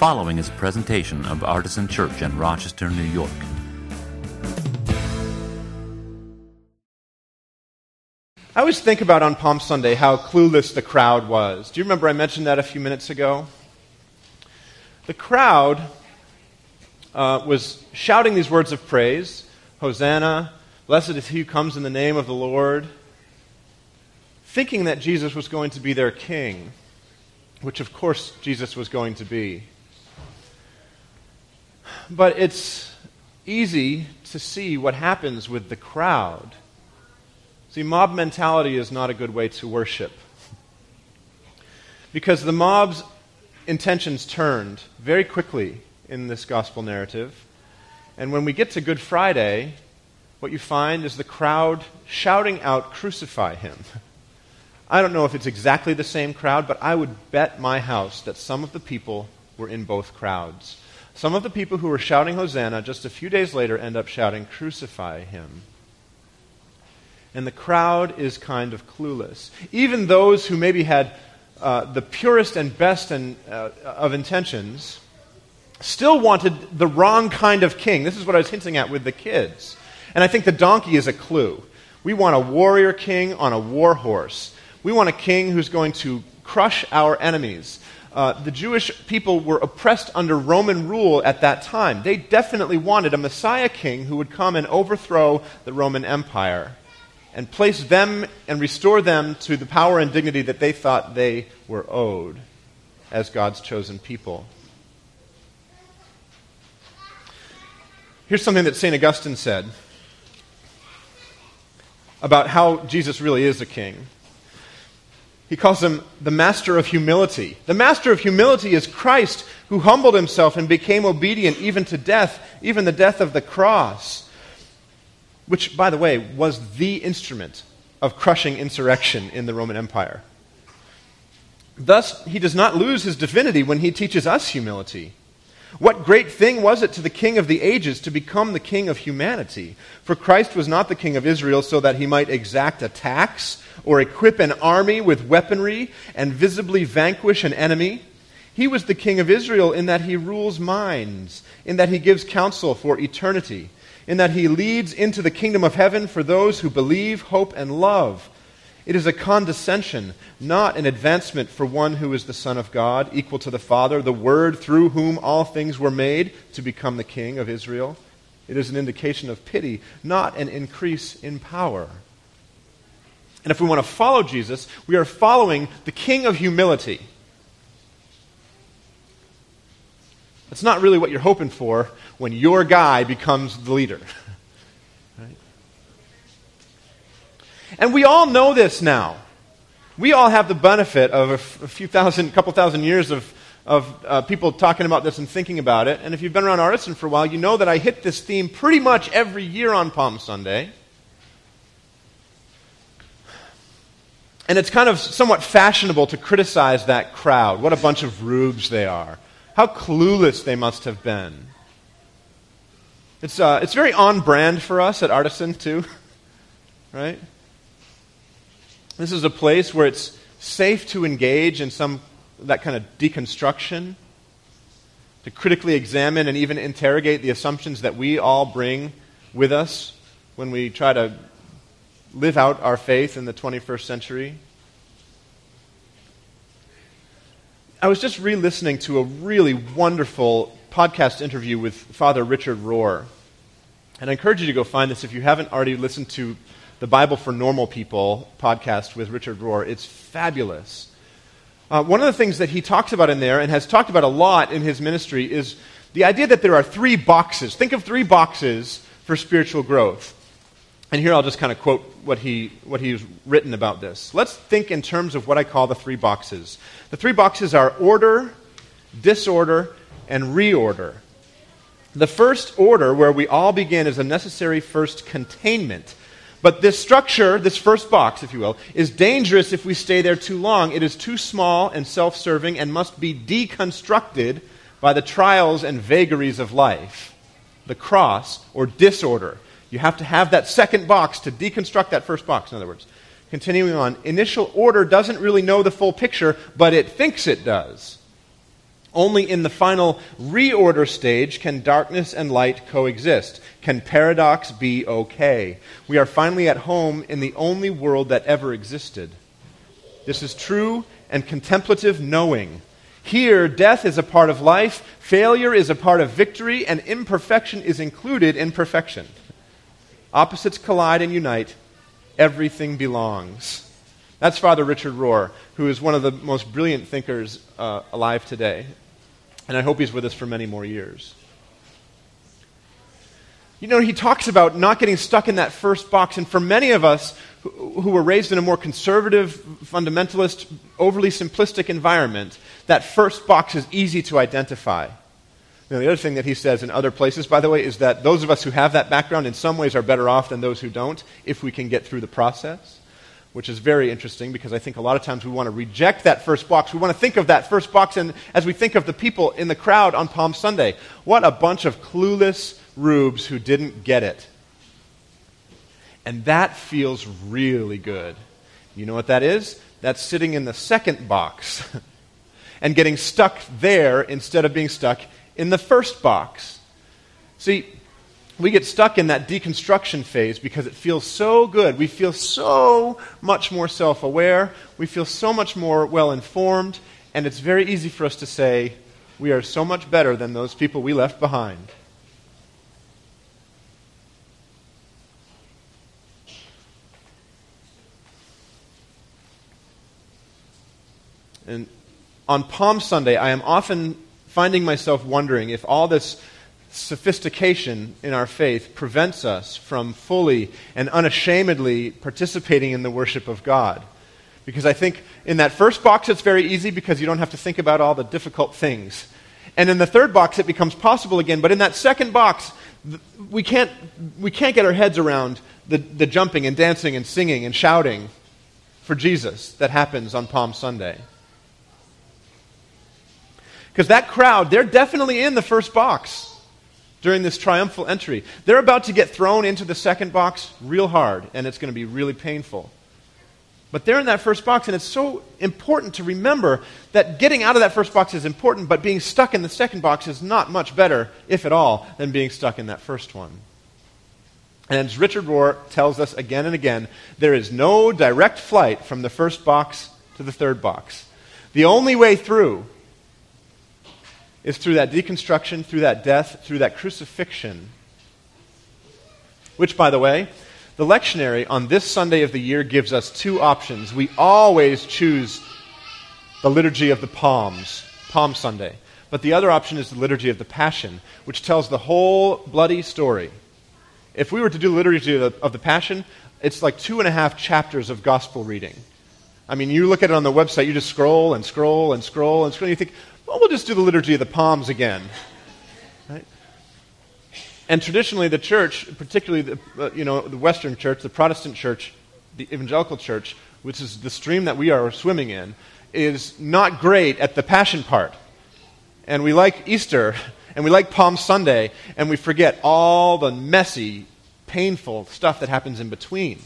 following is a presentation of Artisan Church in Rochester, New York. I always think about on Palm Sunday how clueless the crowd was. Do you remember I mentioned that a few minutes ago? The crowd uh, was shouting these words of praise Hosanna, blessed is he who comes in the name of the Lord, thinking that Jesus was going to be their king, which of course Jesus was going to be. But it's easy to see what happens with the crowd. See, mob mentality is not a good way to worship. Because the mob's intentions turned very quickly in this gospel narrative. And when we get to Good Friday, what you find is the crowd shouting out, Crucify him. I don't know if it's exactly the same crowd, but I would bet my house that some of the people were in both crowds. Some of the people who were shouting Hosanna just a few days later end up shouting, Crucify him. And the crowd is kind of clueless. Even those who maybe had uh, the purest and best and, uh, of intentions still wanted the wrong kind of king. This is what I was hinting at with the kids. And I think the donkey is a clue. We want a warrior king on a war horse. We want a king who's going to crush our enemies. Uh, the Jewish people were oppressed under Roman rule at that time. They definitely wanted a Messiah king who would come and overthrow the Roman Empire and place them and restore them to the power and dignity that they thought they were owed as God's chosen people. Here's something that St. Augustine said about how Jesus really is a king. He calls him the master of humility. The master of humility is Christ, who humbled himself and became obedient even to death, even the death of the cross, which, by the way, was the instrument of crushing insurrection in the Roman Empire. Thus, he does not lose his divinity when he teaches us humility. What great thing was it to the King of the ages to become the King of humanity? For Christ was not the King of Israel so that he might exact a tax or equip an army with weaponry and visibly vanquish an enemy. He was the King of Israel in that he rules minds, in that he gives counsel for eternity, in that he leads into the kingdom of heaven for those who believe, hope, and love it is a condescension, not an advancement for one who is the Son of God, equal to the Father, the Word through whom all things were made to become the King of Israel. It is an indication of pity, not an increase in power. And if we want to follow Jesus, we are following the King of humility. That's not really what you're hoping for when your guy becomes the leader. And we all know this now. We all have the benefit of a, f- a few thousand, couple thousand years of, of uh, people talking about this and thinking about it. And if you've been around Artisan for a while, you know that I hit this theme pretty much every year on Palm Sunday. And it's kind of somewhat fashionable to criticize that crowd. What a bunch of rubes they are. How clueless they must have been. It's, uh, it's very on brand for us at Artisan, too. right? This is a place where it's safe to engage in some that kind of deconstruction, to critically examine and even interrogate the assumptions that we all bring with us when we try to live out our faith in the 21st century. I was just re listening to a really wonderful podcast interview with Father Richard Rohr. And I encourage you to go find this if you haven't already listened to the Bible for Normal People podcast with Richard Rohr. It's fabulous. Uh, one of the things that he talks about in there and has talked about a lot in his ministry is the idea that there are three boxes. Think of three boxes for spiritual growth. And here I'll just kind of quote what, he, what he's written about this. Let's think in terms of what I call the three boxes. The three boxes are order, disorder, and reorder. The first order, where we all begin, is a necessary first containment. But this structure, this first box, if you will, is dangerous if we stay there too long. It is too small and self serving and must be deconstructed by the trials and vagaries of life. The cross, or disorder. You have to have that second box to deconstruct that first box, in other words. Continuing on, initial order doesn't really know the full picture, but it thinks it does. Only in the final reorder stage can darkness and light coexist. Can paradox be okay? We are finally at home in the only world that ever existed. This is true and contemplative knowing. Here, death is a part of life, failure is a part of victory, and imperfection is included in perfection. Opposites collide and unite. Everything belongs. That's Father Richard Rohr, who is one of the most brilliant thinkers uh, alive today. And I hope he's with us for many more years. You know, he talks about not getting stuck in that first box. And for many of us who, who were raised in a more conservative, fundamentalist, overly simplistic environment, that first box is easy to identify. Now, the other thing that he says in other places, by the way, is that those of us who have that background in some ways are better off than those who don't if we can get through the process which is very interesting because I think a lot of times we want to reject that first box. We want to think of that first box and as we think of the people in the crowd on Palm Sunday. What a bunch of clueless rubes who didn't get it. And that feels really good. You know what that is? That's sitting in the second box and getting stuck there instead of being stuck in the first box. See, we get stuck in that deconstruction phase because it feels so good. We feel so much more self aware. We feel so much more well informed. And it's very easy for us to say, we are so much better than those people we left behind. And on Palm Sunday, I am often finding myself wondering if all this sophistication in our faith prevents us from fully and unashamedly participating in the worship of God. Because I think in that first box it's very easy because you don't have to think about all the difficult things. And in the third box it becomes possible again. But in that second box, we can't, we can't get our heads around the, the jumping and dancing and singing and shouting for Jesus that happens on Palm Sunday. Because that crowd, they're definitely in the first box during this triumphal entry. They're about to get thrown into the second box real hard, and it's going to be really painful. But they're in that first box, and it's so important to remember that getting out of that first box is important, but being stuck in the second box is not much better, if at all, than being stuck in that first one. And as Richard Rohr tells us again and again, there is no direct flight from the first box to the third box. The only way through is through that deconstruction, through that death, through that crucifixion. Which, by the way, the lectionary on this Sunday of the year gives us two options. We always choose the liturgy of the Palms, Palm Sunday. But the other option is the liturgy of the Passion, which tells the whole bloody story. If we were to do the liturgy of the, of the Passion, it's like two and a half chapters of gospel reading. I mean, you look at it on the website, you just scroll and scroll and scroll and scroll, and you think, well, we'll just do the Liturgy of the Palms again. Right? And traditionally, the church, particularly the, uh, you know, the Western church, the Protestant church, the evangelical church, which is the stream that we are swimming in, is not great at the passion part. And we like Easter, and we like Palm Sunday, and we forget all the messy, painful stuff that happens in between.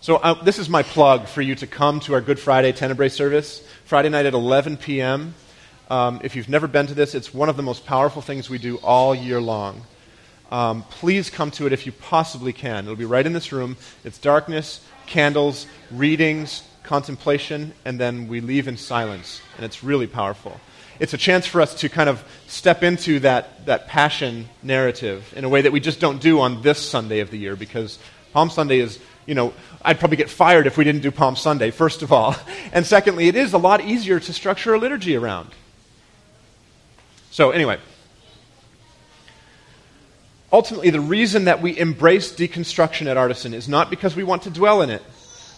So, uh, this is my plug for you to come to our Good Friday Tenebrae service, Friday night at 11 p.m. Um, if you've never been to this, it's one of the most powerful things we do all year long. Um, please come to it if you possibly can. It'll be right in this room. It's darkness, candles, readings, contemplation, and then we leave in silence. And it's really powerful. It's a chance for us to kind of step into that, that passion narrative in a way that we just don't do on this Sunday of the year because Palm Sunday is you know, I'd probably get fired if we didn't do Palm Sunday, first of all. And secondly, it is a lot easier to structure a liturgy around. So, anyway, ultimately, the reason that we embrace deconstruction at Artisan is not because we want to dwell in it,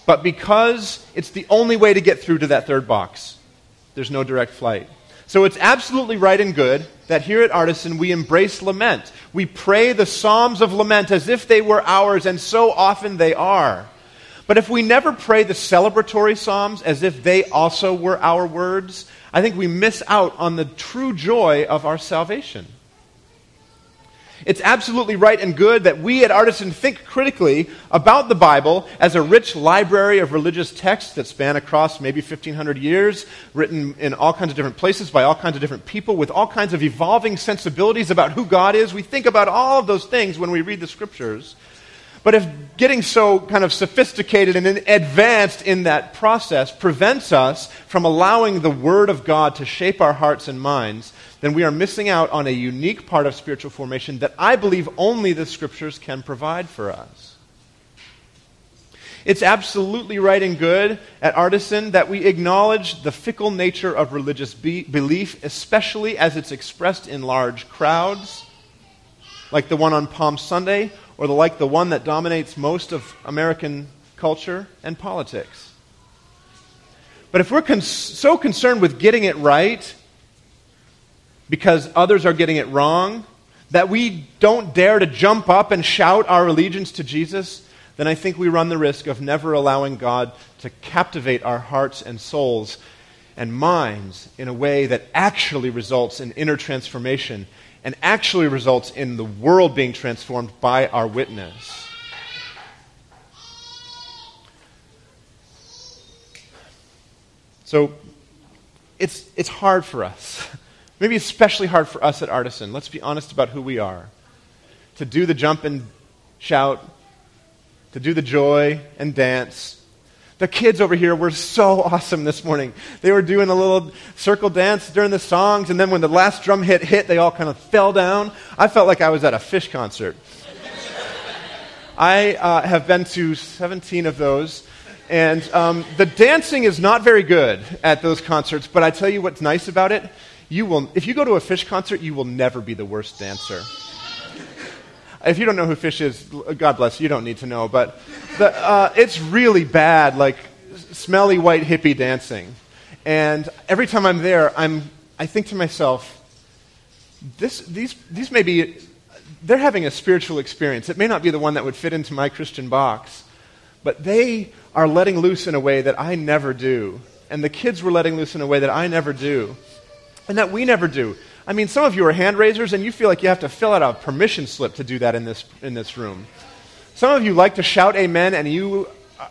but because it's the only way to get through to that third box. There's no direct flight. So it's absolutely right and good that here at Artisan we embrace lament. We pray the Psalms of lament as if they were ours, and so often they are. But if we never pray the celebratory Psalms as if they also were our words, I think we miss out on the true joy of our salvation. It's absolutely right and good that we at Artisan think critically about the Bible as a rich library of religious texts that span across maybe 1,500 years, written in all kinds of different places by all kinds of different people with all kinds of evolving sensibilities about who God is. We think about all of those things when we read the scriptures. But if getting so kind of sophisticated and advanced in that process prevents us from allowing the Word of God to shape our hearts and minds, then we are missing out on a unique part of spiritual formation that I believe only the Scriptures can provide for us. It's absolutely right and good at Artisan that we acknowledge the fickle nature of religious be- belief, especially as it's expressed in large crowds, like the one on Palm Sunday, or the, like the one that dominates most of American culture and politics. But if we're so concerned with getting it right because others are getting it wrong, that we don't dare to jump up and shout our allegiance to Jesus, then I think we run the risk of never allowing God to captivate our hearts and souls and minds in a way that actually results in inner transformation and actually results in the world being transformed by our witness. So it's, it's hard for us. Maybe especially hard for us at Artisan. Let's be honest about who we are. To do the jump and shout, to do the joy and dance, the kids over here were so awesome this morning. They were doing a little circle dance during the songs, and then when the last drum hit hit, they all kind of fell down. I felt like I was at a Phish concert. I uh, have been to 17 of those, and um, the dancing is not very good at those concerts, but I tell you what's nice about it. You will, if you go to a Phish concert, you will never be the worst dancer. If you don't know who Phish is, God bless you, don't need to know. But the, uh, it's really bad, like smelly white hippie dancing. And every time I'm there, I'm, I think to myself, this, these, these may be, they're having a spiritual experience. It may not be the one that would fit into my Christian box, but they are letting loose in a way that I never do. And the kids were letting loose in a way that I never do. And that we never do. I mean, some of you are hand raisers and you feel like you have to fill out a permission slip to do that in this, in this room. Some of you like to shout amen and you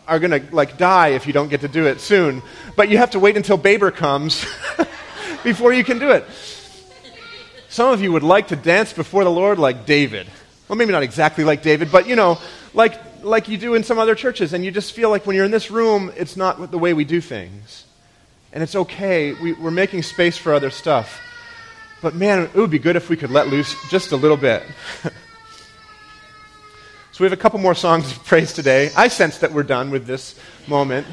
are going to like die if you don't get to do it soon. But you have to wait until Baber comes before you can do it. Some of you would like to dance before the Lord like David. Well, maybe not exactly like David, but you know, like, like you do in some other churches. And you just feel like when you're in this room, it's not the way we do things. And it's okay. We, we're making space for other stuff. But man, it would be good if we could let loose just a little bit. so we have a couple more songs of praise today. I sense that we're done with this moment.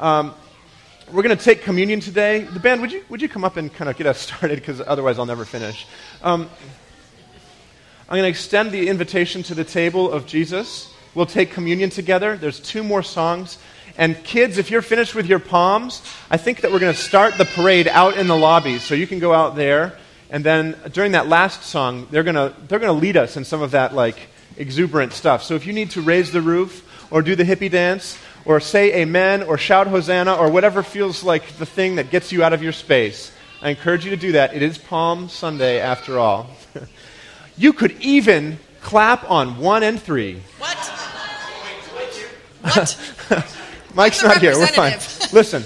Um, we're going to take communion today. The band, would you, would you come up and kind of get us started? Because otherwise I'll never finish. Um, I'm going to extend the invitation to the table of Jesus. We'll take communion together. There's two more songs. And kids, if you're finished with your palms, I think that we're going to start the parade out in the lobby. So you can go out there. And then during that last song, they're going to, they're going to lead us in some of that like exuberant stuff. So if you need to raise the roof or do the hippie dance or say amen or shout hosanna or whatever feels like the thing that gets you out of your space, I encourage you to do that. It is Palm Sunday after all. you could even clap on one and three. What? What? Mike's not here. We're fine. Listen,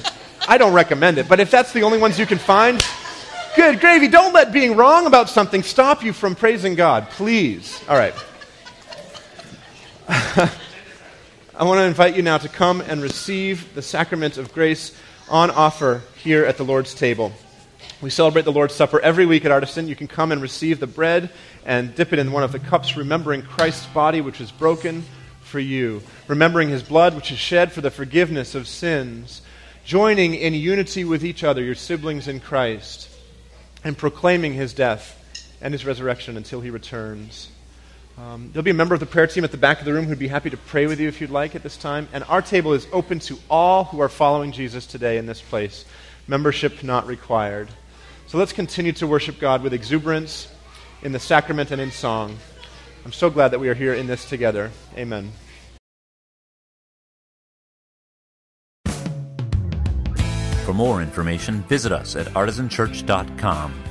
I don't recommend it, but if that's the only ones you can find, good gravy. Don't let being wrong about something stop you from praising God, please. All right. I want to invite you now to come and receive the sacrament of grace on offer here at the Lord's table. We celebrate the Lord's Supper every week at Artisan. You can come and receive the bread and dip it in one of the cups, remembering Christ's body, which is broken for you, remembering his blood which is shed for the forgiveness of sins, joining in unity with each other, your siblings in Christ, and proclaiming his death and his resurrection until he returns. Um, there'll be a member of the prayer team at the back of the room who'd be happy to pray with you if you'd like at this time. And our table is open to all who are following Jesus today in this place. Membership not required. So let's continue to worship God with exuberance in the sacrament and in song. I'm so glad that we are here in this together. Amen. For more information, visit us at artisanchurch.com.